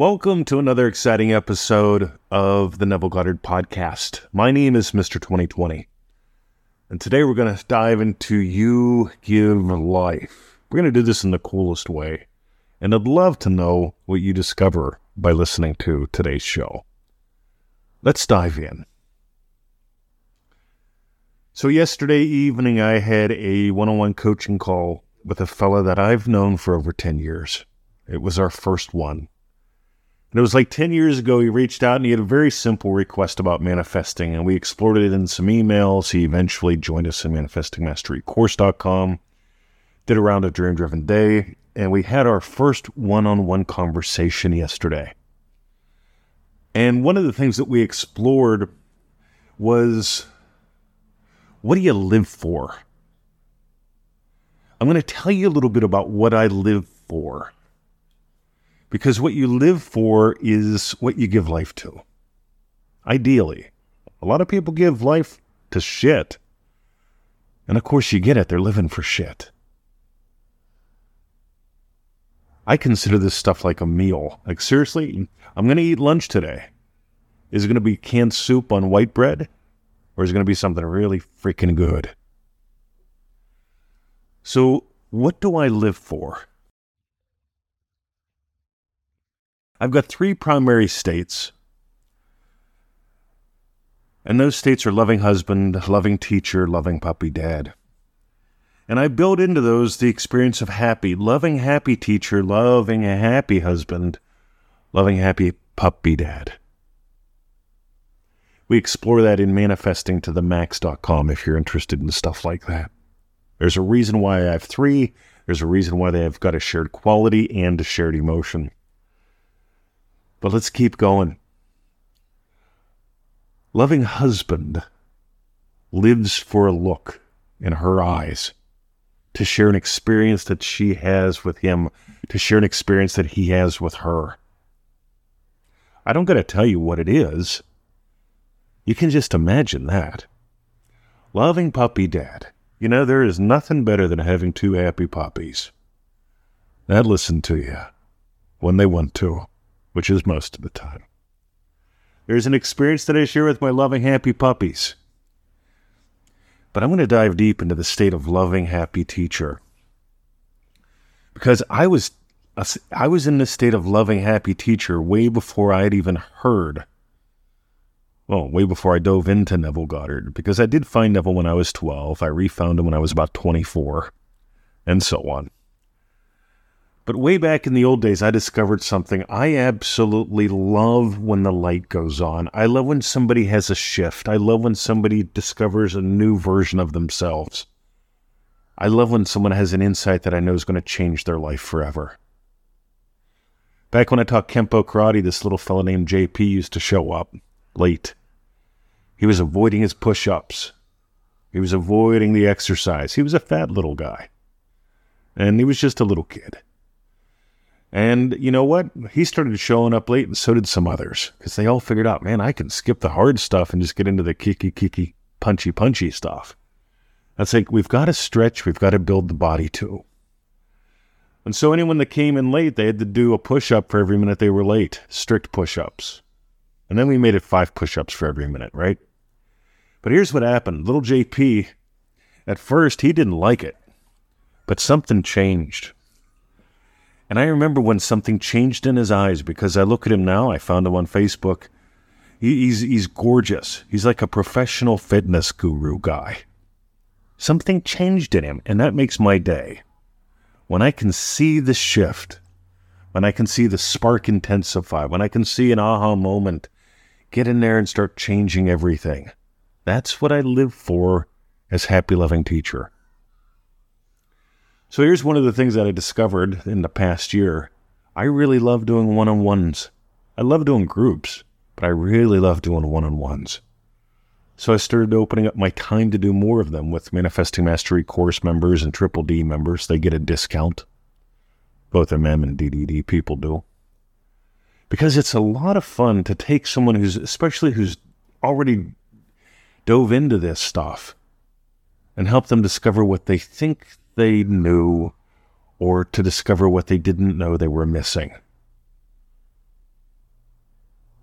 Welcome to another exciting episode of the Neville Goddard podcast. My name is Mr. 2020, and today we're going to dive into You Give Life. We're going to do this in the coolest way, and I'd love to know what you discover by listening to today's show. Let's dive in. So, yesterday evening, I had a one on one coaching call with a fella that I've known for over 10 years. It was our first one. And it was like 10 years ago, he reached out and he had a very simple request about manifesting. And we explored it in some emails. He eventually joined us in manifestingmasterycourse.com, did a round of Dream Driven Day, and we had our first one on one conversation yesterday. And one of the things that we explored was what do you live for? I'm going to tell you a little bit about what I live for because what you live for is what you give life to. Ideally, a lot of people give life to shit. And of course, you get it, they're living for shit. I consider this stuff like a meal. Like, seriously, I'm going to eat lunch today. Is it going to be canned soup on white bread? Or is it going to be something really freaking good? So, what do I live for? I've got three primary states. And those states are loving husband, loving teacher, loving puppy dad. And I build into those the experience of happy, loving happy teacher, loving a happy husband, loving happy puppy dad. We explore that in manifesting to the max.com if you're interested in stuff like that. There's a reason why I have three. There's a reason why they have got a shared quality and a shared emotion. But let's keep going. Loving husband lives for a look in her eyes, to share an experience that she has with him, to share an experience that he has with her. I don't got to tell you what it is. You can just imagine that. Loving puppy dad. You know, there is nothing better than having two happy puppies that listen to you when they want to which is most of the time. There's an experience that I share with my loving, happy puppies. But I'm going to dive deep into the state of loving, happy teacher. Because I was I was in this state of loving, happy teacher way before I had even heard. Well, way before I dove into Neville Goddard, because I did find Neville when I was 12. I refound him when I was about 24, and so on. But way back in the old days, I discovered something. I absolutely love when the light goes on. I love when somebody has a shift. I love when somebody discovers a new version of themselves. I love when someone has an insight that I know is going to change their life forever. Back when I taught Kempo karate, this little fellow named JP used to show up late. He was avoiding his push ups. He was avoiding the exercise. He was a fat little guy. And he was just a little kid. And you know what? He started showing up late, and so did some others, because they all figured out, man, I can skip the hard stuff and just get into the kiki kiki, punchy punchy stuff. That's like we've got to stretch, we've got to build the body too. And so anyone that came in late, they had to do a push up for every minute they were late, strict push ups. And then we made it five push ups for every minute, right? But here's what happened little JP, at first, he didn't like it, but something changed. And I remember when something changed in his eyes because I look at him now. I found him on Facebook. He, he's he's gorgeous. He's like a professional fitness guru guy. Something changed in him, and that makes my day. When I can see the shift, when I can see the spark intensify, when I can see an aha moment, get in there and start changing everything. That's what I live for as happy loving teacher. So here's one of the things that I discovered in the past year. I really love doing one on ones. I love doing groups, but I really love doing one on ones. So I started opening up my time to do more of them with Manifesting Mastery course members and Triple D members. They get a discount. Both MM and DDD people do. Because it's a lot of fun to take someone who's, especially who's already dove into this stuff, and help them discover what they think they knew or to discover what they didn't know they were missing.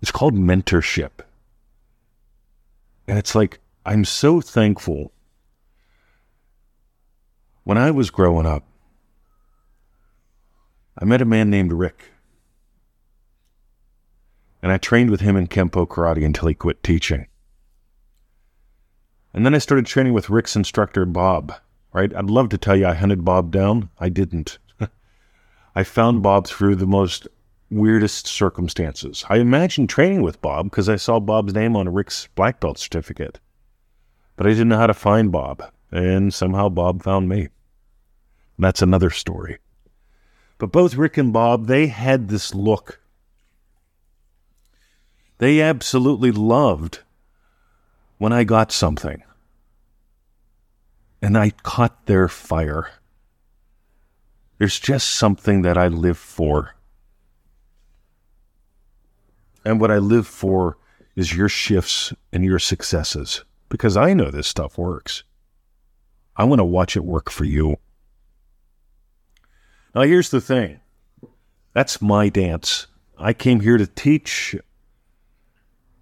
It's called mentorship. And it's like, I'm so thankful. When I was growing up, I met a man named Rick. And I trained with him in Kempo karate until he quit teaching. And then I started training with Rick's instructor, Bob, right? I'd love to tell you I hunted Bob down. I didn't. I found Bob through the most weirdest circumstances. I imagined training with Bob because I saw Bob's name on Rick's black belt certificate. But I didn't know how to find Bob, and somehow Bob found me. That's another story. But both Rick and Bob, they had this look. They absolutely loved when I got something. And I caught their fire. There's just something that I live for. And what I live for is your shifts and your successes because I know this stuff works. I want to watch it work for you. Now, here's the thing that's my dance. I came here to teach.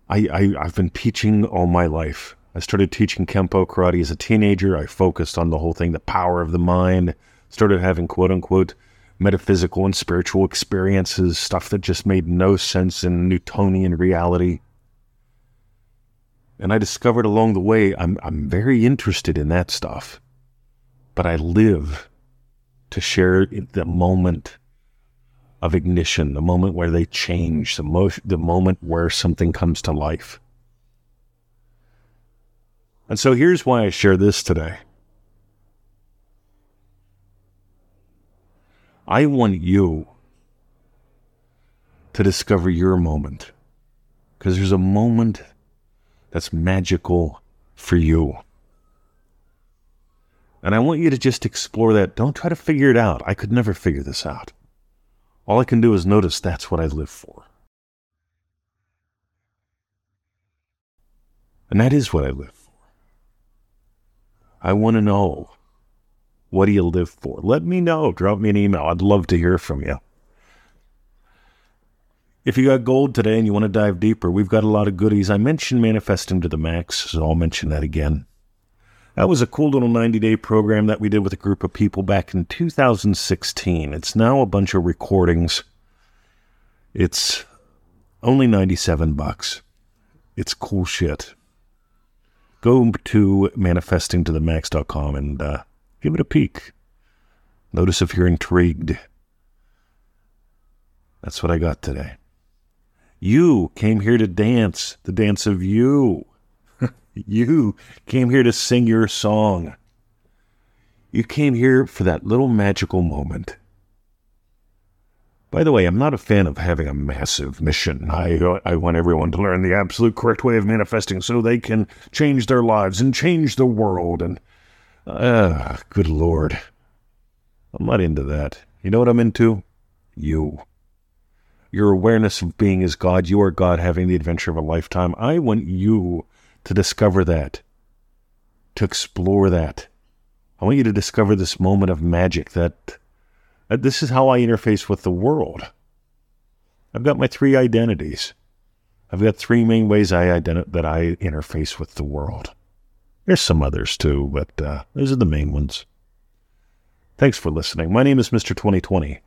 I, I, I've been teaching all my life. I started teaching Kempo karate as a teenager. I focused on the whole thing, the power of the mind, started having quote unquote metaphysical and spiritual experiences, stuff that just made no sense in Newtonian reality. And I discovered along the way I'm, I'm very interested in that stuff. But I live to share the moment of ignition, the moment where they change, the, mo- the moment where something comes to life. And so here's why I share this today. I want you to discover your moment because there's a moment that's magical for you. And I want you to just explore that. Don't try to figure it out. I could never figure this out. All I can do is notice that's what I live for. And that is what I live for. I want to know what do you live for? Let me know. Drop me an email. I'd love to hear from you. If you got gold today and you want to dive deeper, we've got a lot of goodies. I mentioned manifesting to the max, so I'll mention that again. That was a cool little 90 day program that we did with a group of people back in 2016. It's now a bunch of recordings. It's only 97 bucks. It's cool shit. Go to manifestingtothemax.com and uh, give it a peek. Notice if you're intrigued. That's what I got today. You came here to dance, the dance of you. you came here to sing your song. You came here for that little magical moment. By the way, I'm not a fan of having a massive mission. I, I want everyone to learn the absolute correct way of manifesting so they can change their lives and change the world. And, ah, uh, good Lord. I'm not into that. You know what I'm into? You your awareness of being as God, you are God having the adventure of a lifetime. I want you to discover that, to explore that. I want you to discover this moment of magic that this is how I interface with the world. I've got my three identities. I've got three main ways I that I interface with the world. There's some others too, but uh, those are the main ones. Thanks for listening. My name is Mr. 2020.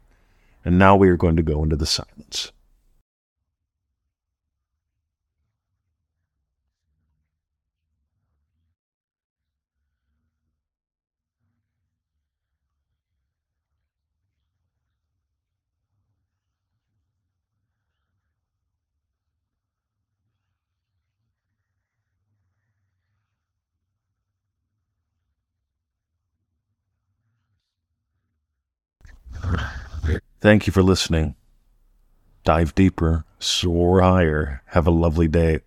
And now we are going to go into the silence. Thank you for listening. Dive deeper, soar higher, have a lovely day.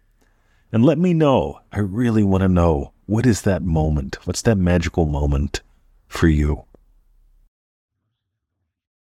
And let me know. I really want to know what is that moment? What's that magical moment for you?